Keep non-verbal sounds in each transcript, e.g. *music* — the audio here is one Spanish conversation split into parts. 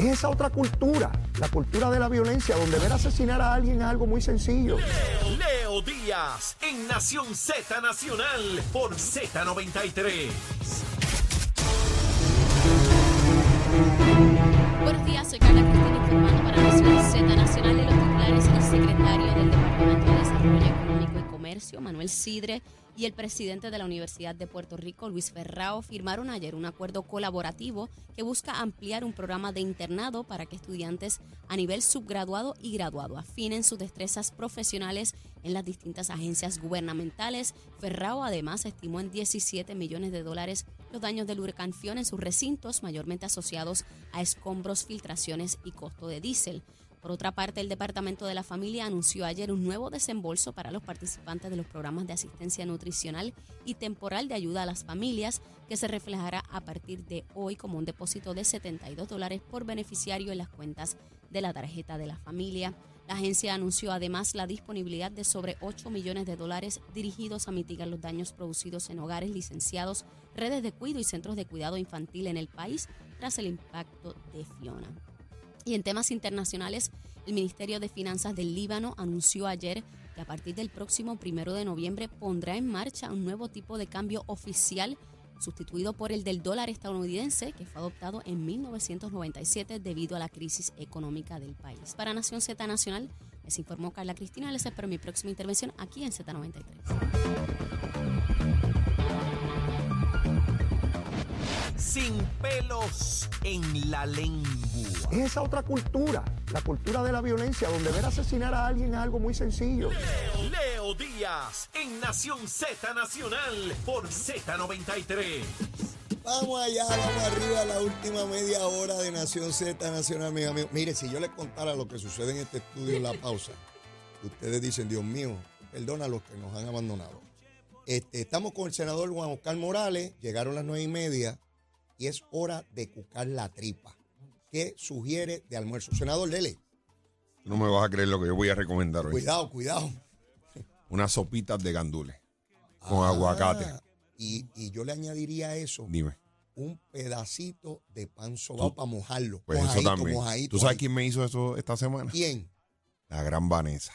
Es esa otra cultura, la cultura de la violencia, donde ver asesinar a alguien es algo muy sencillo. Leo, Leo Díaz en Nación Z Nacional por Z93. Buenos días, soy Carla Cristina informando para Nación Z Nacional de los titulares y secretario del Departamento de Desarrollo Económico y Comercio, Manuel Sidre, y el presidente de la Universidad de Puerto Rico, Luis Ferrao, firmaron ayer un acuerdo colaborativo que busca ampliar un programa de internado para que estudiantes a nivel subgraduado y graduado afinen sus destrezas profesionales en las distintas agencias gubernamentales. Ferrao además estimó en 17 millones de dólares los daños del huracán Fiona en sus recintos, mayormente asociados a escombros, filtraciones y costo de diésel. Por otra parte, el Departamento de la Familia anunció ayer un nuevo desembolso para los participantes de los programas de asistencia nutricional y temporal de ayuda a las familias, que se reflejará a partir de hoy como un depósito de 72 dólares por beneficiario en las cuentas de la tarjeta de la familia. La agencia anunció además la disponibilidad de sobre 8 millones de dólares dirigidos a mitigar los daños producidos en hogares licenciados, redes de cuidado y centros de cuidado infantil en el país tras el impacto de Fiona. Y en temas internacionales, el Ministerio de Finanzas del Líbano anunció ayer que a partir del próximo primero de noviembre pondrá en marcha un nuevo tipo de cambio oficial sustituido por el del dólar estadounidense que fue adoptado en 1997 debido a la crisis económica del país. Para Nación Z Nacional, les informó Carla Cristina. Les espero mi próxima intervención aquí en Z93. Sin pelos en la lengua. Es esa otra cultura, la cultura de la violencia, donde ver asesinar a alguien es algo muy sencillo. Leo, Leo Díaz en Nación Z Nacional por Z93. Vamos allá, vamos arriba a la última media hora de Nación Z Nacional, mis amigos. Mire, si yo les contara lo que sucede en este estudio en la pausa, ustedes dicen, Dios mío, perdona a los que nos han abandonado. Este, estamos con el senador Juan Oscar Morales, llegaron las nueve y media y es hora de cucar la tripa. ¿Qué sugiere de almuerzo? Senador Lele, No me vas a creer lo que yo voy a recomendar hoy. cuidado, cuidado. Unas sopitas de gandules con Ah, aguacate. Y, y yo le añadiría a eso Dime. un pedacito de pan sobao para mojarlo. Pues eso también. mojadito ¿Tú sabes quién me hizo eso esta semana? ¿Quién? La gran Vanessa.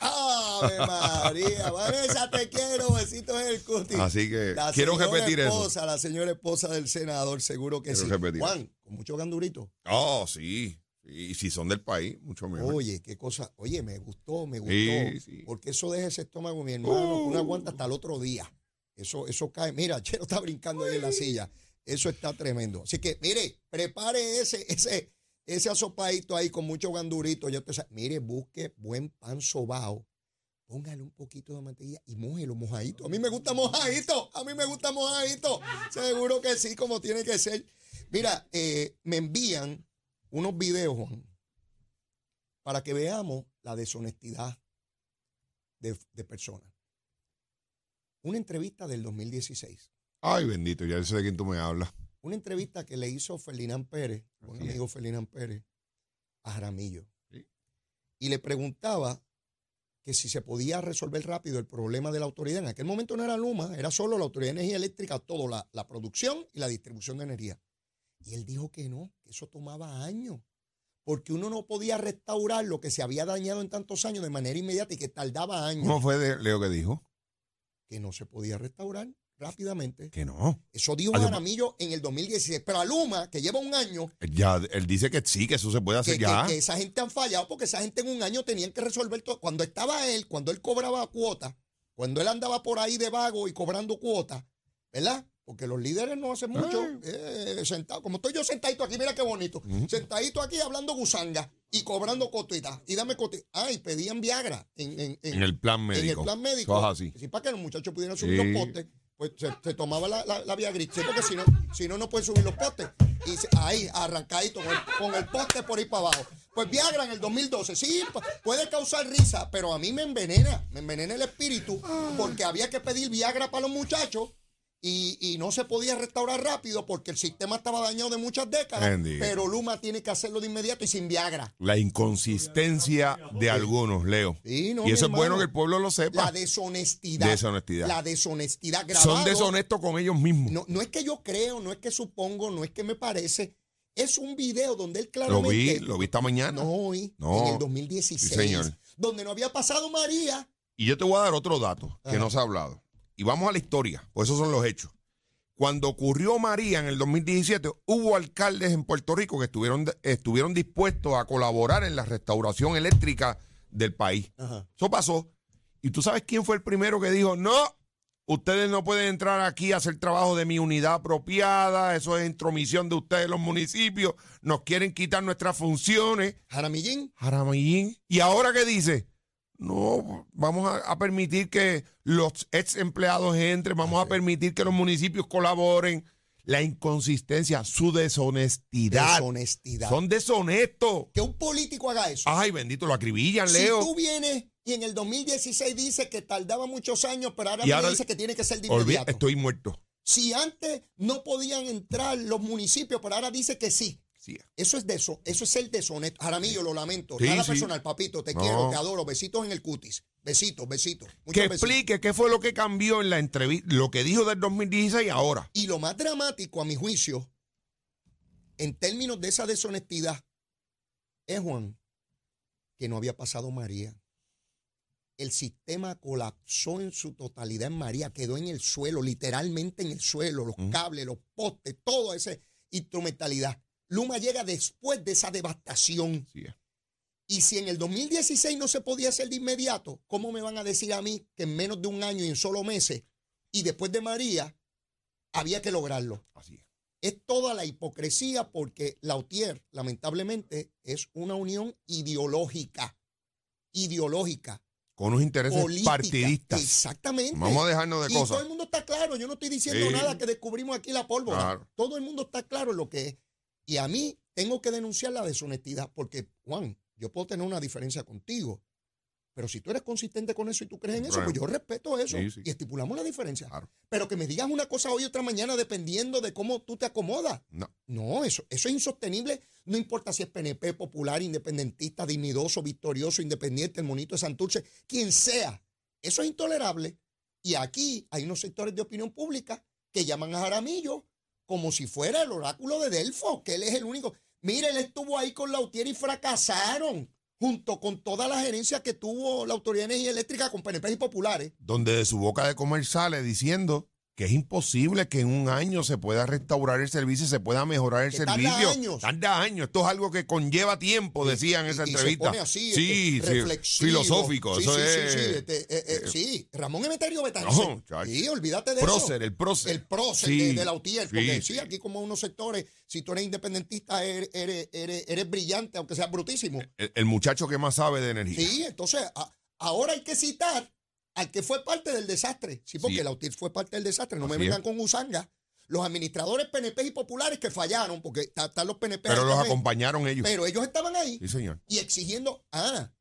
¡Ave María! Vanessa, te quiero. Besitos en el cutis. Así que La quiero repetir eso. esposa, La señora esposa del senador, seguro que Quiero sí. repetir. Juan, con mucho gandurito. Oh, sí. Y si son del país, mucho mejor. Oye, qué cosa. Oye, me gustó, me gustó. Sí, sí. Porque eso deja ese estómago, mi hermano, que uno aguanta hasta el otro día. Eso, eso cae. Mira, Chero está brincando ahí en la silla. Eso está tremendo. Así que, mire, prepare ese, ese, ese asopadito ahí con mucho gandurito. Ya usted sabe. Mire, busque buen pan sobao. Póngale un poquito de mantequilla y mójelo mojadito. A mí me gusta mojadito. A mí me gusta mojadito. Seguro que sí, como tiene que ser. Mira, eh, me envían unos videos, Juan, para que veamos la deshonestidad de, de personas. Una entrevista del 2016. Ay, bendito, ya sé de quién tú me hablas. Una entrevista que le hizo Ferdinand Pérez, un Así es. amigo Ferdinand Pérez, a Jaramillo. Sí. Y le preguntaba que si se podía resolver rápido el problema de la autoridad. En aquel momento no era Luma, era solo la Autoridad de Energía Eléctrica, todo, la, la producción y la distribución de energía. Y él dijo que no, que eso tomaba años. Porque uno no podía restaurar lo que se había dañado en tantos años de manera inmediata y que tardaba años. ¿Cómo fue de Leo que dijo? Que no se podía restaurar rápidamente. Que no. Eso dijo Ah, yo- Jaramillo en el 2016. Pero a Luma, que lleva un año, Ya, él dice que sí, que eso se puede hacer que, ya. que- que esa gente han fallado porque esa gente en un año tenían que resolver todo. Cuando estaba él, cuando él cobraba cuota, cuando él andaba por ahí de vago y cobrando cuota, ¿verdad? Porque los líderes no hacen mucho. eh, sentado, como estoy yo sentadito aquí, mira qué bonito. Sentadito aquí hablando gusanga y cobrando cotitas. Y dame cotitas. Ay, pedían Viagra en, en- en- En el plan médico. en el plan médico. Así. Sí, para que los muchachos pudieran subir Sí. los postes, pues se, se tomaba la, la, la porque si no, si no, no pueden subir los postes. Y ahí, arrancadito, con el, con el poste por ahí para abajo. Pues Viagra en el 2012, sí, pu- puede causar risa, pero a mí me envenena, me envenena el espíritu, porque había que pedir Viagra para los muchachos. Y, y no se podía restaurar rápido porque el sistema estaba dañado de muchas décadas. Pero Luma tiene que hacerlo de inmediato y sin Viagra. La inconsistencia de algunos, Leo. Sí, no, y eso es bueno que el pueblo lo sepa. La deshonestidad. Deshonestidad. La deshonestidad grabado. Son deshonestos con ellos mismos. No, no es que yo creo, no es que supongo, no es que me parece, Es un video donde él Lo claramente... vi, lo vi esta mañana. No hoy, No. en el 2016. Sí, señor. Donde no había pasado María. Y yo te voy a dar otro dato que Ajá. no se ha hablado. Y vamos a la historia, pues esos son los hechos. Cuando ocurrió María en el 2017, hubo alcaldes en Puerto Rico que estuvieron, estuvieron dispuestos a colaborar en la restauración eléctrica del país. Ajá. Eso pasó. ¿Y tú sabes quién fue el primero que dijo, no, ustedes no pueden entrar aquí a hacer trabajo de mi unidad apropiada, eso es intromisión de ustedes los municipios, nos quieren quitar nuestras funciones? Jaramillín. Jaramillín. ¿Y ahora qué dice? No, vamos a, a permitir que los ex empleados entren, vamos a permitir que los municipios colaboren. La inconsistencia, su deshonestidad. Deshonestidad. Son deshonestos. Que un político haga eso. Ay, bendito, lo acribillan, si Leo. tú vienes y en el 2016 dice que tardaba muchos años, pero ahora, Y me ahora- dice que tiene que ser de inmediato. estoy muerto. Si antes no podían entrar los municipios, pero ahora dice que sí. Eso es de eso, eso es el deshonesto. Jaramillo, lo lamento. Sí, Nada sí. personal, papito, te No. quiero, te adoro. Besitos en el cutis. Besitos, besitos. Muchos Que besitos. explique qué fue lo que cambió en la entrevista, lo que dijo del 2016 y ahora. Y lo más dramático, a mi juicio, en términos de esa deshonestidad, es, Juan, que no había pasado María. El sistema colapsó en su totalidad en María, quedó en el suelo, literalmente en el suelo, los cables, los postes, toda esa instrumentalidad. Luma llega después de esa devastación. Sí. Y si en el 2016 no se podía hacer de inmediato, ¿cómo me van a decir a mí que en menos de un año y en solo meses y después de María había que lograrlo? Así es. Es toda la hipocresía porque Lautier, lamentablemente, es una unión ideológica. Ideológica. Con unos intereses política. partidistas. Exactamente. Vamos a dejarnos de y todo cosas. el mundo está claro. Yo no estoy diciendo Sí. nada que descubrimos aquí la pólvora. Claro. Todo el mundo está claro en lo que es. Y a mí tengo que denunciar la deshonestidad porque, Juan, yo puedo tener una diferencia contigo. Pero si tú eres consistente con eso y tú crees en eso, pues yo respeto eso Sí, sí. y estipulamos la diferencia. Claro. Pero que me digas una cosa hoy y otra mañana dependiendo de cómo tú te acomodas. No. No, eso, eso es insostenible. No importa si es PNP, popular, independentista, dignidoso, victorioso, independiente, el monito de Santurce, quien sea. Eso es intolerable. Y aquí hay unos sectores de opinión pública que llaman a Jaramillo como si fuera el oráculo de Delfo, que él es el único. Mire, él estuvo ahí con Lautier y fracasaron, junto con toda la gerencia que tuvo la Autoridad de Energía Eléctrica con PNP y populares. Donde de su boca de comer sale diciendo que es imposible que en un año se pueda restaurar el servicio y se pueda mejorar el Que tarda servicio. años. Tarda años. Esto es algo que conlleva tiempo, decían en esa Y- y se entrevista. pone así, sí, este, sí, filosófico. Sí, eso sí, sí, es. sí, este, eh, eh, sí, Ramón Emeterio No, Betances. chacho. sí, olvídate de prócer, eso. el prócer. El prócer Sí, de, de Lautier. Porque sí, sí, aquí como unos sectores, si tú eres independentista, eres, eres, eres, eres brillante, aunque seas brutísimo. El, el muchacho que más sabe de energía. Sí, entonces a- ahora hay que citar al que fue parte del desastre. Sí, porque Sí. Lautier fue parte del desastre. No me vengan es. con usanga. Los administradores PNP y populares que fallaron, porque está- están los PNP. Pero los acompañaron ellos. Pero ellos estaban ahí Sí, señor. y exigiendo, ah,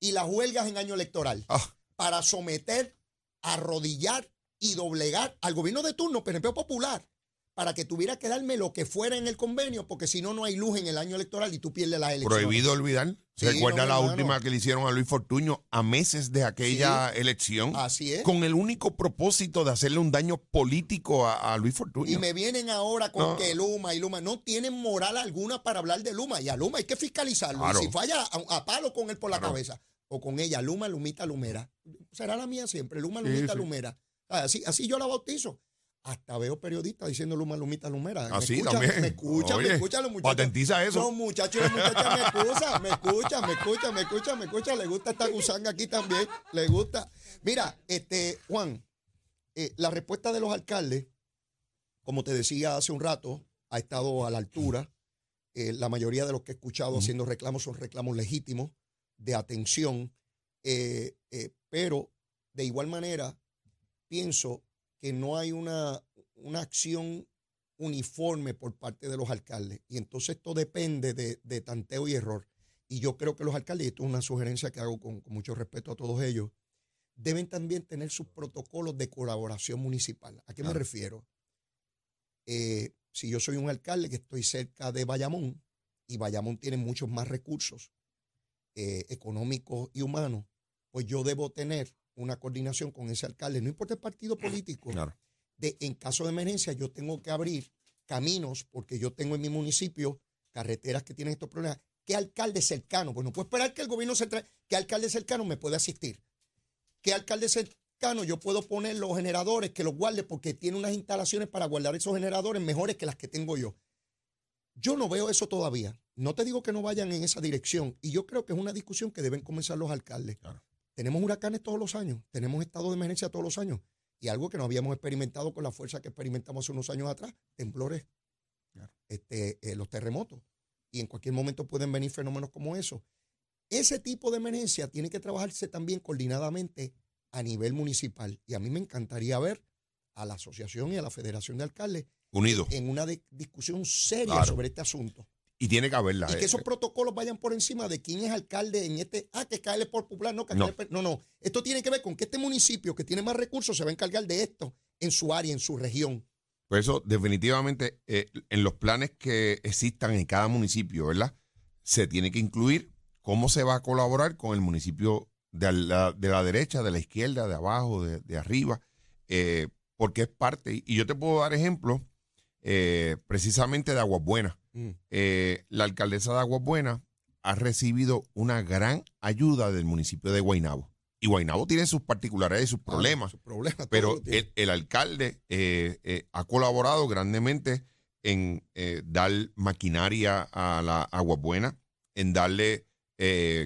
y las huelgas en año electoral Ah, para someter, arrodillar y doblegar al gobierno de turno, PNP Popular, para que tuviera que darme lo que fuera en el convenio, porque si no, no hay luz en el año electoral y tú pierdes las elecciones. prohibido olvidar. Sí, Recuerda no, la última que le hicieron a Luis Fortuño a meses de aquella elección. Así es. Con el único propósito de hacerle un daño político a, a Luis Fortuño. Y me vienen ahora con que Luma y Luma no tienen moral alguna para hablar de Luma. Y a Luma hay que fiscalizarlo. Claro. Y si falla, a, a palo con él por la Claro. cabeza. O con ella, Luma, Lumita, Lumera. Será la mía siempre, Luma, Lumita, sí. Lumera. Así, así yo la bautizo. Hasta veo periodistas diciendo Luma, Lumita, Lumera. Me Así escuchan, también. Me escuchan, Oye, me escuchan los muchachos. patentiza eso. Los muchachos y las muchachas me escuchan, me escuchan, me escuchan, me escuchan, me escuchan. Le gusta esta gusanga aquí también. Le gusta. Mira, este, Juan, eh, la respuesta de los alcaldes, como te decía hace un rato, ha estado a la altura. Eh, la mayoría de los que he escuchado haciendo reclamos son reclamos legítimos, de atención. Eh, eh, pero de igual manera, pienso que no hay una, una acción uniforme por parte de los alcaldes. Y entonces esto depende de, de tanteo y error. Y yo creo que los alcaldes, y esto es una sugerencia que hago con, con mucho respeto a todos ellos, deben también tener sus protocolos de colaboración municipal. ¿A qué me refiero? Eh, si yo soy un alcalde que estoy cerca de Bayamón y Bayamón tiene muchos más recursos eh, económicos y humanos, pues yo debo tener una coordinación con ese alcalde, no importa el partido político, Claro. de en caso de emergencia yo tengo que abrir caminos, porque yo tengo en mi municipio carreteras que tienen estos problemas. ¿Qué alcalde cercano? Pues no puedo esperar que el gobierno central, ¿qué alcalde cercano me puede asistir? ¿Qué alcalde cercano yo puedo poner los generadores que los guarde porque tiene unas instalaciones para guardar esos generadores mejores que las que tengo yo? Yo no veo eso todavía. No te digo que no vayan en esa dirección. Y yo creo que es una discusión que deben comenzar los alcaldes. Tenemos huracanes todos los años, tenemos estado de emergencia todos los años. Y algo que no habíamos experimentado con la fuerza que experimentamos hace unos años atrás, temblores, este, eh, los terremotos. Y en cualquier momento pueden venir fenómenos como eso. Ese tipo de emergencia tiene que trabajarse también coordinadamente a nivel municipal. Y a mí me encantaría ver a la asociación y a la federación de alcaldes Unidos. en una di- discusión seria Claro. sobre este asunto. Y tiene que haberla. Y que eh, esos protocolos vayan por encima de quién es alcalde en este. Ah, que cae por popular, no, que No. por- no, no. Esto tiene que ver con que este municipio que tiene más recursos se va a encargar de esto en su área, en su región. Por eso, definitivamente, eh, en los planes que existan en cada municipio, ¿verdad? Se tiene que incluir cómo se va a colaborar con el municipio de la, de la derecha, de la izquierda, de abajo, de, de arriba, eh, porque es parte. Y yo te puedo dar ejemplos eh, precisamente de Aguas Buenas. Eh, la alcaldesa de Aguas Buenas ha recibido una gran ayuda del municipio de Guaynabo. Y Guaynabo tiene sus particularidades y sus problemas. Sus problemas. Pero el, el alcalde eh, eh, ha colaborado grandemente en dar maquinaria a la agua buena, en darle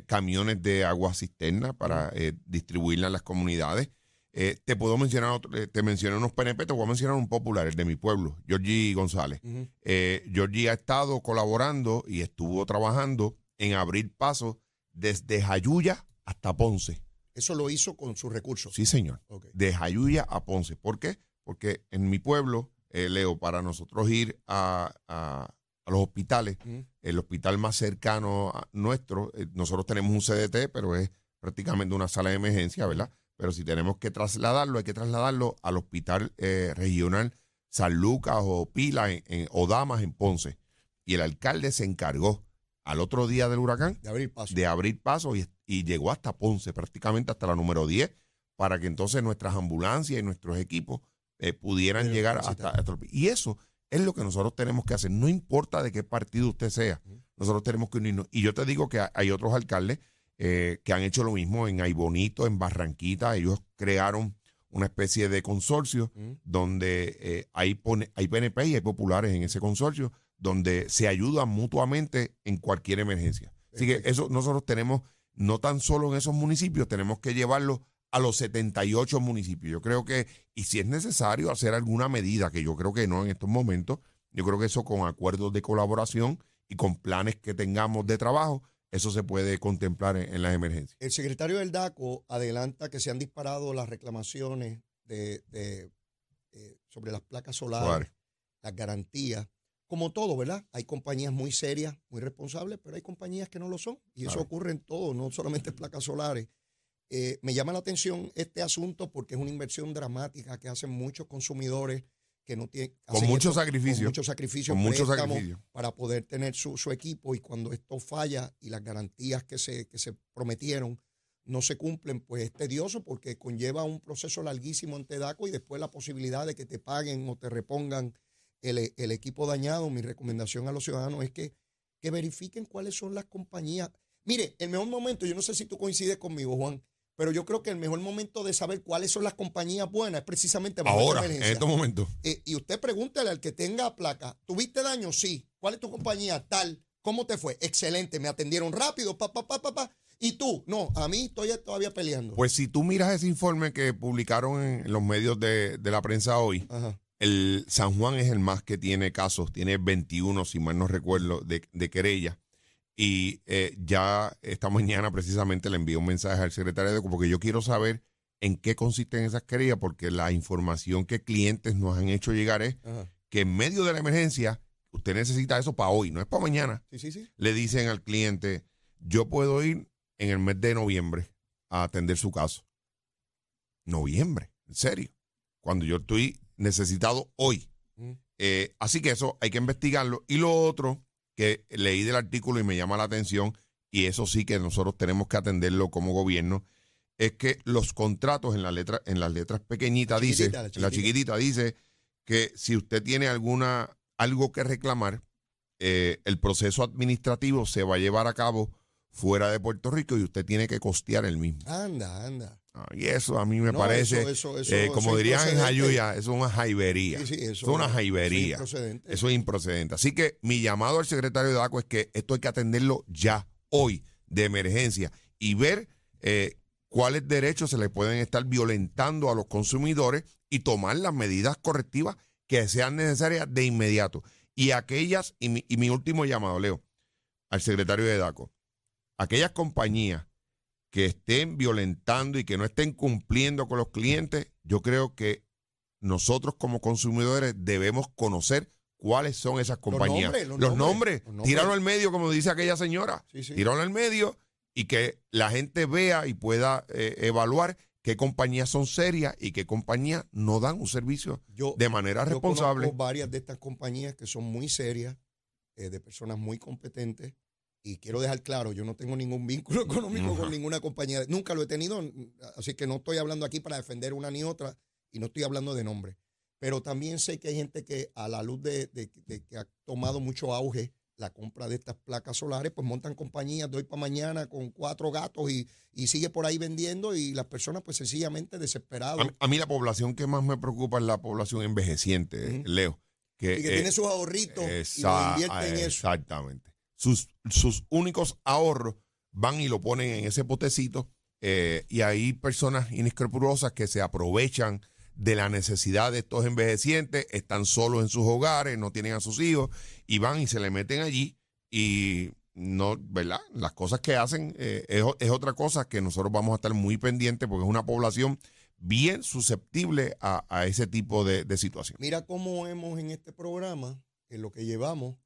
camiones de agua cisterna para eh, distribuirla en las comunidades. Eh, te puedo mencionar, otro- eh, te mencioné unos PNP, te voy a mencionar un popular, el de mi pueblo, Georgie González. Eh, Georgie ha estado colaborando y estuvo trabajando en abrir pasos desde Jayuya hasta Ponce. Eso lo hizo con sus recursos. Sí, señor de Jayuya a Ponce. ¿Por qué? Porque en mi pueblo, eh, Leo, para nosotros ir a, a- a los hospitales, el hospital más cercano a nuestro, nosotros tenemos un CDT, pero es prácticamente una sala de emergencia, ¿verdad? Pero si tenemos que trasladarlo, hay que trasladarlo al hospital eh, regional San Lucas o Pila en- en- o Damas en Ponce. Y el alcalde se encargó al otro día del huracán De abrir paso. de abrir paso y, y llegó hasta Ponce, prácticamente hasta la número 10, para que entonces nuestras ambulancias y nuestros equipos eh, pudieran llegar hasta, hasta- Y eso es lo que nosotros tenemos que hacer. No importa de qué partido usted sea, nosotros tenemos que unirnos. Y yo te digo que ha- hay otros alcaldes eh, que han hecho lo mismo en Aibonito, en Barranquita. Ellos crearon una especie de consorcio Ujú. donde eh, hay, pone- hay PNP y hay populares en ese consorcio, donde se ayudan mutuamente en cualquier emergencia. Así que eso nosotros tenemos, no tan solo en esos municipios, tenemos que llevarlo a los 78 municipios. Yo creo que, y si es necesario hacer alguna medida, que yo creo que no en estos momentos, yo creo que eso con acuerdos de colaboración y con planes que tengamos de trabajo, eso se puede contemplar en, en las emergencias. El secretario del DACO adelanta que se han disparado las reclamaciones de, de, eh, sobre las placas solares, las garantías. Como todo, ¿verdad? Hay compañías muy serias, muy responsables, pero hay compañías que no lo son. Y eso ocurre en todo, no solamente en placas solares. Eh, me llama la atención este asunto porque es una inversión dramática que hacen muchos consumidores que no tienen. Con mucho esto sacrificio. Con mucho sacrificio. Con mucho préstamos, sacrificio. para poder tener su, su equipo y cuando esto falla y las garantías que se, que se prometieron no se cumplen, pues es tedioso porque conlleva un proceso larguísimo ante DACO y después la posibilidad de que te paguen o te repongan el, el equipo dañado. Mi recomendación a los ciudadanos es que, que verifiquen cuáles son las compañías. Mire, el mejor momento, yo no sé si tú coincides conmigo, Juan, pero yo creo que el mejor momento de saber cuáles son las compañías buenas es precisamente Ahora, en emergencia. estos momentos. Eh, y usted pregúntale al que tenga placa, ¿tuviste daño? Sí. ¿Cuál es tu compañía? Tal. ¿Cómo te fue? Excelente. Me atendieron rápido, pa, pa, pa, pa, pa. ¿Y tú? No, a mí estoy todavía peleando. Pues si tú miras ese informe que publicaron en los medios de, de la prensa hoy, Ajá. el San Juan es el más que tiene casos, tiene 21, si mal no recuerdo, de, de querella. Y eh, ya esta mañana precisamente le envié un mensaje al secretario de porque yo quiero saber en qué consisten esas querellas, porque la información que clientes nos han hecho llegar es Ajá. que en medio de la emergencia, usted necesita eso para hoy, no es para mañana. Sí, sí, sí. Le dicen al cliente, yo puedo ir en el mes de noviembre a atender su caso. Noviembre, en serio. Cuando yo estoy necesitado hoy. Mm. Eh, así que eso hay que investigarlo. Y lo otro que leí del artículo y me llama la atención, y eso sí que nosotros tenemos que atenderlo como gobierno, es que los contratos en, la letra, en las letras pequeñitas La dice, chiquitita, la chiquitita dice que si usted tiene alguna algo que reclamar, eh, el proceso administrativo se va a llevar a cabo fuera de Puerto Rico y usted tiene que costear el mismo. Anda, anda. Ah, y eso a mí me No, parece, eso- eso- eso- eh, como es dirían en. Jayuya, eso es una jaibería. Sí, sí, eso- es una es jaibería. improcedente. Eso es improcedente. Así que mi llamado al secretario de DACO es que esto hay que atenderlo ya, hoy, de emergencia, y ver eh, cuáles derechos se le pueden estar violentando a los consumidores y tomar las medidas correctivas que sean necesarias de inmediato. Y aquellas, y mi, y mi último llamado, Leo, al secretario de DACO, aquellas compañías que estén violentando y que no estén cumpliendo con los clientes, yo creo que nosotros como consumidores debemos conocer cuáles son esas compañías. nombres, los los nombres, nombres, los nombres. tíralo al medio, como dice aquella señora. Sí, sí. Tíralo al medio y que la gente vea y pueda eh, evaluar qué compañías son serias y qué compañías no dan un servicio Yo, de manera yo responsable. varias de estas compañías que son muy serias, eh, de personas muy competentes. Y quiero dejar claro, yo no tengo ningún vínculo *laughs* económico con ninguna compañía. Nunca lo he tenido, así que no estoy hablando aquí para defender una ni otra y no estoy hablando de nombre. Pero también sé que hay gente que a la luz de, de- de que ha tomado mucho auge la compra de estas placas solares, pues montan compañías de hoy para mañana con cuatro gatos y, y sigue por ahí vendiendo y las personas pues sencillamente desesperadas. A, mí- a mí la población que más me preocupa es la población envejeciente. Leo. Que, y que eh, tiene sus ahorritos y lo invierte en eso. Exactamente. Sus, sus únicos ahorros van y lo ponen en ese potecito eh, y hay personas inescrupulosas que se aprovechan de la necesidad de estos envejecientes, están solos en sus hogares, no tienen a sus hijos y van y se le meten allí y no, ¿verdad? Las cosas que hacen eh, es, es otra cosa que nosotros vamos a estar muy pendientes porque es una población bien susceptible a, a ese tipo de, de situación. Mira cómo hemos en este programa, en lo que llevamos,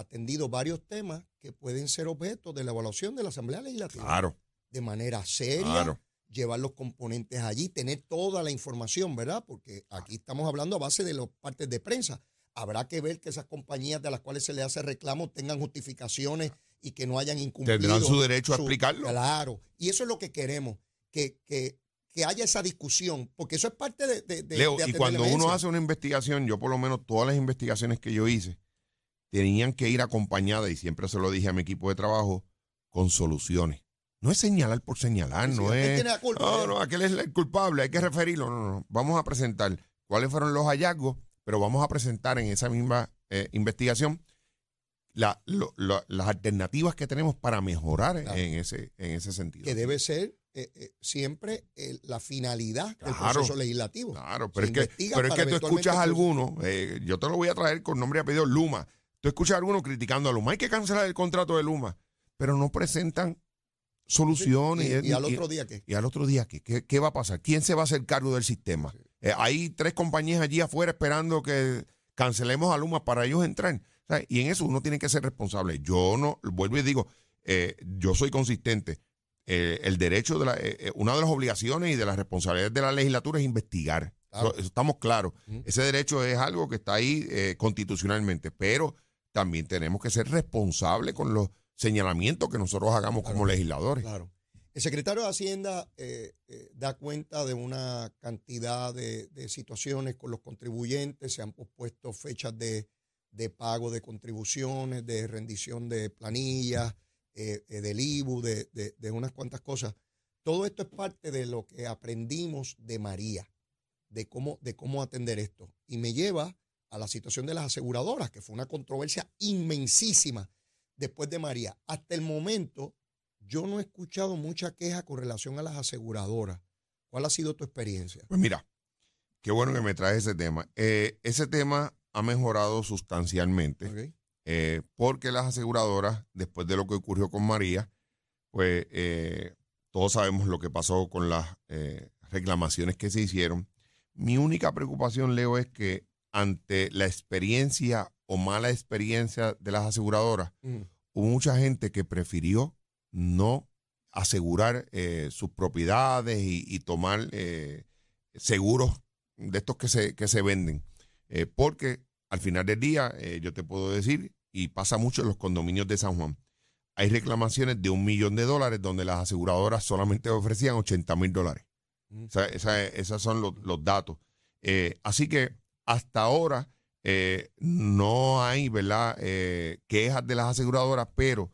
atendido varios temas que pueden ser objeto de la evaluación de la Asamblea Legislativa. Claro, De manera seria, claro. llevar los componentes allí, tener toda la información, ¿verdad? Porque aquí estamos hablando a base de las partes de prensa. Habrá que ver que esas compañías de las cuales se le hace reclamo tengan justificaciones y que no hayan incumplido. Tendrán su derecho a explicarlo. Claro. Y eso es lo que queremos, que, que, que haya esa discusión, porque eso es parte de... de, de- Leo, de y cuando uno hace una investigación, yo por lo menos todas las investigaciones que yo hice, tenían que ir acompañadas, y siempre se lo dije a mi equipo de trabajo, con soluciones. No es señalar por señalar, Sí, no es... tiene la culpa, no, no, aquel es el culpable, hay que referirlo. No, no, no. Vamos a presentar cuáles fueron los hallazgos, pero vamos a presentar en esa misma eh, investigación la- lo- lo- las alternativas que tenemos para mejorar Claro. en, ese, en ese sentido. que debe ser eh, eh, siempre eh, la finalidad del Claro. proceso legislativo. Claro, pero Se es que, pero es que tú escuchas a pues- alguno, eh, yo te lo voy a traer con nombre y apellido, Luma. Tú escuchas a alguno criticando a Luma. Hay que cancelar el contrato de Luma, pero no presentan soluciones. y, y al otro día que y al otro día, ¿qué, qué, qué va a pasar? ¿Quién se va a hacer cargo del sistema? Eh, hay tres compañías allí afuera esperando que cancelemos a Luma para ellos entrar. Y en eso uno tiene que ser responsable. Yo no, vuelvo y digo, eh, yo soy consistente. Eh, el derecho de la, una de las obligaciones y de las responsabilidades de la legislatura es investigar. Claro. Eso- eso estamos claros. Ese derecho es algo que está ahí constitucionalmente, pero también tenemos que ser responsables con los señalamientos que nosotros hagamos Claro. como legisladores. Claro. El secretario de Hacienda eh, eh, da cuenta de una cantidad de, de situaciones con los contribuyentes, se han pospuesto fechas de, de pago de contribuciones, de rendición de planillas, eh, eh, del IBU, de, de- de unas cuantas cosas. Todo esto es parte de lo que aprendimos de María, de cómo, de cómo atender esto. Y me lleva a la situación de las aseguradoras, que fue una controversia inmensísima después de María. Hasta el momento, yo no he escuchado mucha queja con relación a las aseguradoras. ¿Cuál ha sido tu experiencia? Pues mira, qué bueno que me traes ese tema. Eh, ese tema ha mejorado sustancialmente eh, porque las aseguradoras, después de lo que ocurrió con María, pues eh, todos sabemos lo que pasó con las eh, reclamaciones que se hicieron. Mi única preocupación, Leo, es que ante la experiencia o mala experiencia de las aseguradoras, Mm. hubo mucha gente que prefirió no asegurar eh, sus propiedades y, y tomar eh, seguros de estos que se, que se venden. Eh, porque al final del día, yo te puedo decir, y pasa mucho en los condominios de San Juan, hay reclamaciones de un millón de dólares donde las aseguradoras solamente ofrecían 80 mil dólares. Mm. O sea, esa- esos son los, los datos. Así que hasta ahora eh, no hay, ¿verdad?, eh, quejas de las aseguradoras, pero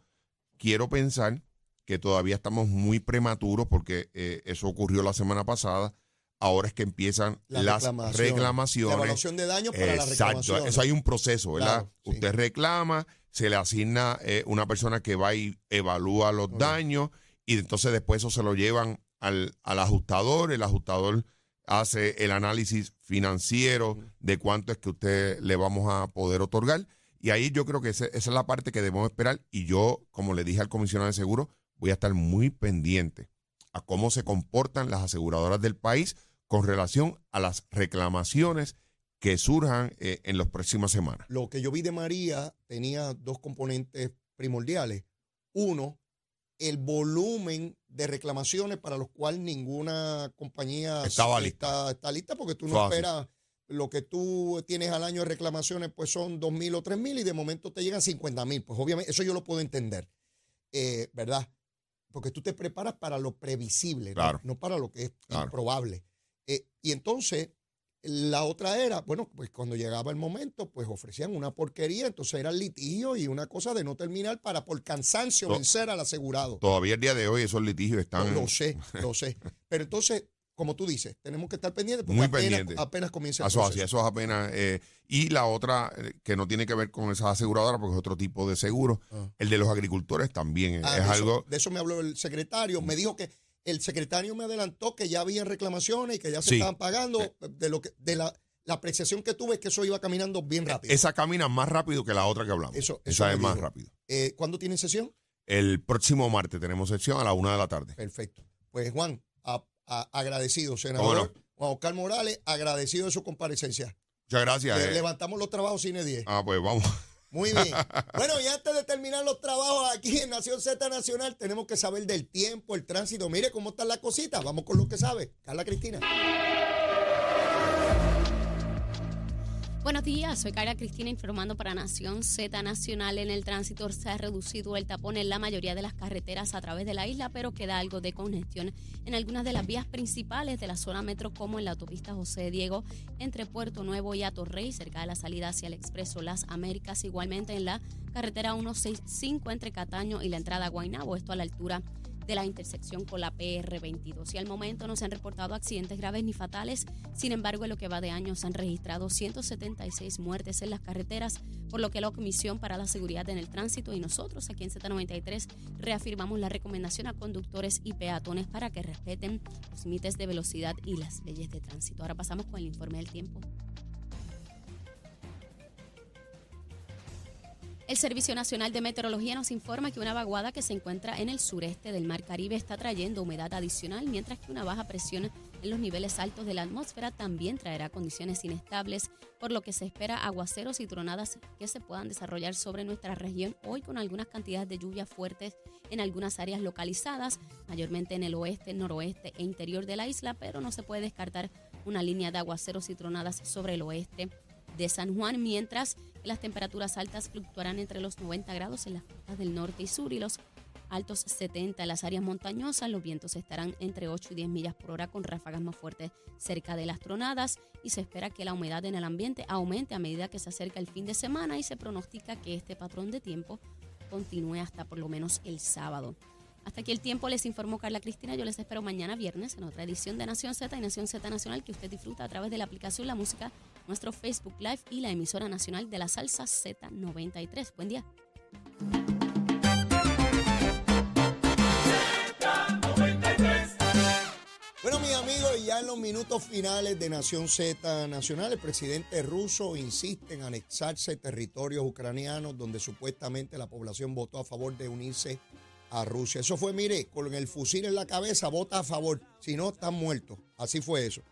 quiero pensar que todavía estamos muy prematuros porque eh, eso ocurrió la semana pasada. Ahora es que empiezan La las reclamaciones. La evaluación de daños para la Exacto, reclamación. eso hay un proceso, ¿verdad? Claro, sí. Usted reclama, se le asigna eh, una persona que va y evalúa los daños y entonces después eso se lo llevan al, al ajustador, el ajustador hace el análisis financiero de cuánto es que usted le vamos a poder otorgar y ahí yo creo que esa es la parte que debemos esperar y yo, como le dije al comisionado de seguro, voy a estar muy pendiente a cómo se comportan las aseguradoras del país con relación a las reclamaciones que surjan eh, en las próximas semanas. Lo que yo vi de María tenía dos componentes primordiales. Uno, el volumen de reclamaciones para los cuales ninguna compañía está, está lista porque tú no esperas lo que tú tienes al año de reclamaciones, pues son dos mil o tres mil y de momento te llegan 50 mil. Pues obviamente eso yo lo puedo entender, eh, ¿verdad? Porque tú te preparas para lo previsible, ¿no? Para lo que es Claro. improbable. Eh, y entonces la otra era, bueno, pues cuando llegaba el momento, pues ofrecían una porquería, entonces era litigio y una cosa de no terminar para por cansancio vencer al asegurado. Todavía el día de hoy esos litigios están... Lo sé, *laughs* lo sé. Pero entonces, como tú dices, tenemos que estar pendientes porque Muy apenas, apenas comienza el Eso proceso. eso es apenas. eh, y la otra, eh, que no tiene que ver con esas aseguradoras, porque es otro tipo de seguro, Ah. el de los agricultores también Ah, es de, algo. eso, de eso me habló el secretario. Me dijo que el secretario me adelantó que ya había reclamaciones y que ya se Sí. estaban pagando. De lo que, de la, la apreciación que tuve es que eso iba caminando bien rápido. Esa camina más rápido que la otra que hablamos. Eso- eso Esa es más rápido. Eh, ¿Cuándo tienen sesión? El próximo martes tenemos sección a la una de la tarde. Perfecto. Pues Juan, a- a- agradecido, ¿Cómo senador. Juan Oscar Morales, agradecido de su comparecencia. Muchas gracias. Le- eh. levantamos los trabajos cine 10. Ah, pues vamos. Muy bien. *laughs* Bueno, y antes de terminar los trabajos aquí en Nación Z Nacional, tenemos que saber del tiempo, el tránsito. Mire cómo están las cositas. Vamos con lo que sabe. Carla Cristina. Buenos días, soy Carla Cristina informando para Nación Z Nacional. En el tránsito se ha reducido el tapón en la mayoría de las carreteras a través de la isla, pero queda algo de congestión en algunas de las vías principales de la zona metro, como en la autopista José Diego, entre Puerto Nuevo y Atorrey, cerca de la salida hacia el Expreso Las Américas, igualmente en la carretera 165 entre Cataño y la entrada a Guaynabo, esto a la altura de la intersección con la PR22. Y al momento no se han reportado accidentes graves ni fatales. Sin embargo, en lo que va de año se han registrado 176 muertes en las carreteras, por lo que la Comisión para la Seguridad en el Tránsito y nosotros aquí en Z93 reafirmamos la recomendación a conductores y peatones para que respeten los límites de velocidad y las leyes de tránsito. Ahora pasamos con el informe del tiempo. El Servicio Nacional de Meteorología nos informa que una vaguada que se encuentra en el sureste del Mar Caribe está trayendo humedad adicional, mientras que una baja presión en los niveles altos de la atmósfera también traerá condiciones inestables, por lo que se espera aguaceros y tronadas que se puedan desarrollar sobre nuestra región hoy con algunas cantidades de lluvias fuertes en algunas áreas localizadas, mayormente en el oeste, noroeste e interior de la isla, pero no se puede descartar una línea de aguaceros y tronadas sobre el oeste de San Juan, mientras las temperaturas altas fluctuarán entre los 90 grados en las costas del norte y sur y los altos 70 en las áreas montañosas. Los vientos estarán entre 8 y 10 millas por hora con ráfagas más fuertes cerca de las tronadas y se espera que la humedad en el ambiente aumente a medida que se acerca el fin de semana y se pronostica que este patrón de tiempo continúe hasta por lo menos el sábado. Hasta aquí el tiempo, les informó Carla Cristina. Yo les espero mañana viernes en otra edición de Nación Z y Nación Z Nacional que usted disfruta a través de la aplicación La Música, nuestro Facebook Live y la emisora nacional de la salsa Z93. Buen día. Bueno, mis amigos, ya en los minutos finales de Nación Z Nacional, el presidente ruso insiste en anexarse territorios ucranianos donde supuestamente la población votó a favor de unirse a Rusia. Eso fue, mire, con el fusil en la cabeza, vota a favor. Si no, están muertos. Así fue eso.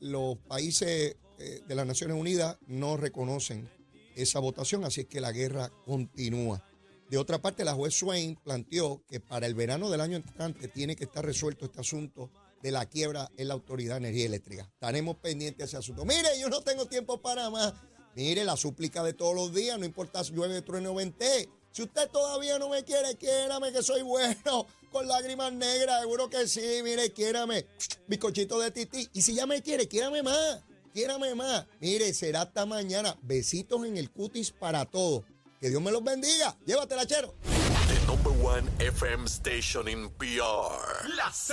Los países eh, de las Naciones Unidas no reconocen esa votación, así es que la guerra continúa. De otra parte, la juez Swain planteó que para el verano del año entrante tiene que estar resuelto este asunto de la quiebra en la Autoridad de Energía Eléctrica. Estaremos pendientes de ese asunto. Mire, yo no tengo tiempo para más. Mire, la súplica de todos los días, no importa si llueve, trueno o vente. Si usted todavía no me quiere, quiérame que soy bueno. *laughs* Con lágrimas negras, seguro que sí. Mire, quiérame. Bizcochito de tití. Y si ya me quiere, quiérame más. Quiérame más. Mire, será hasta mañana. Besitos en el cutis para todos. Que Dios me los bendiga. Llévatela, chero. The number one FM station in PR. La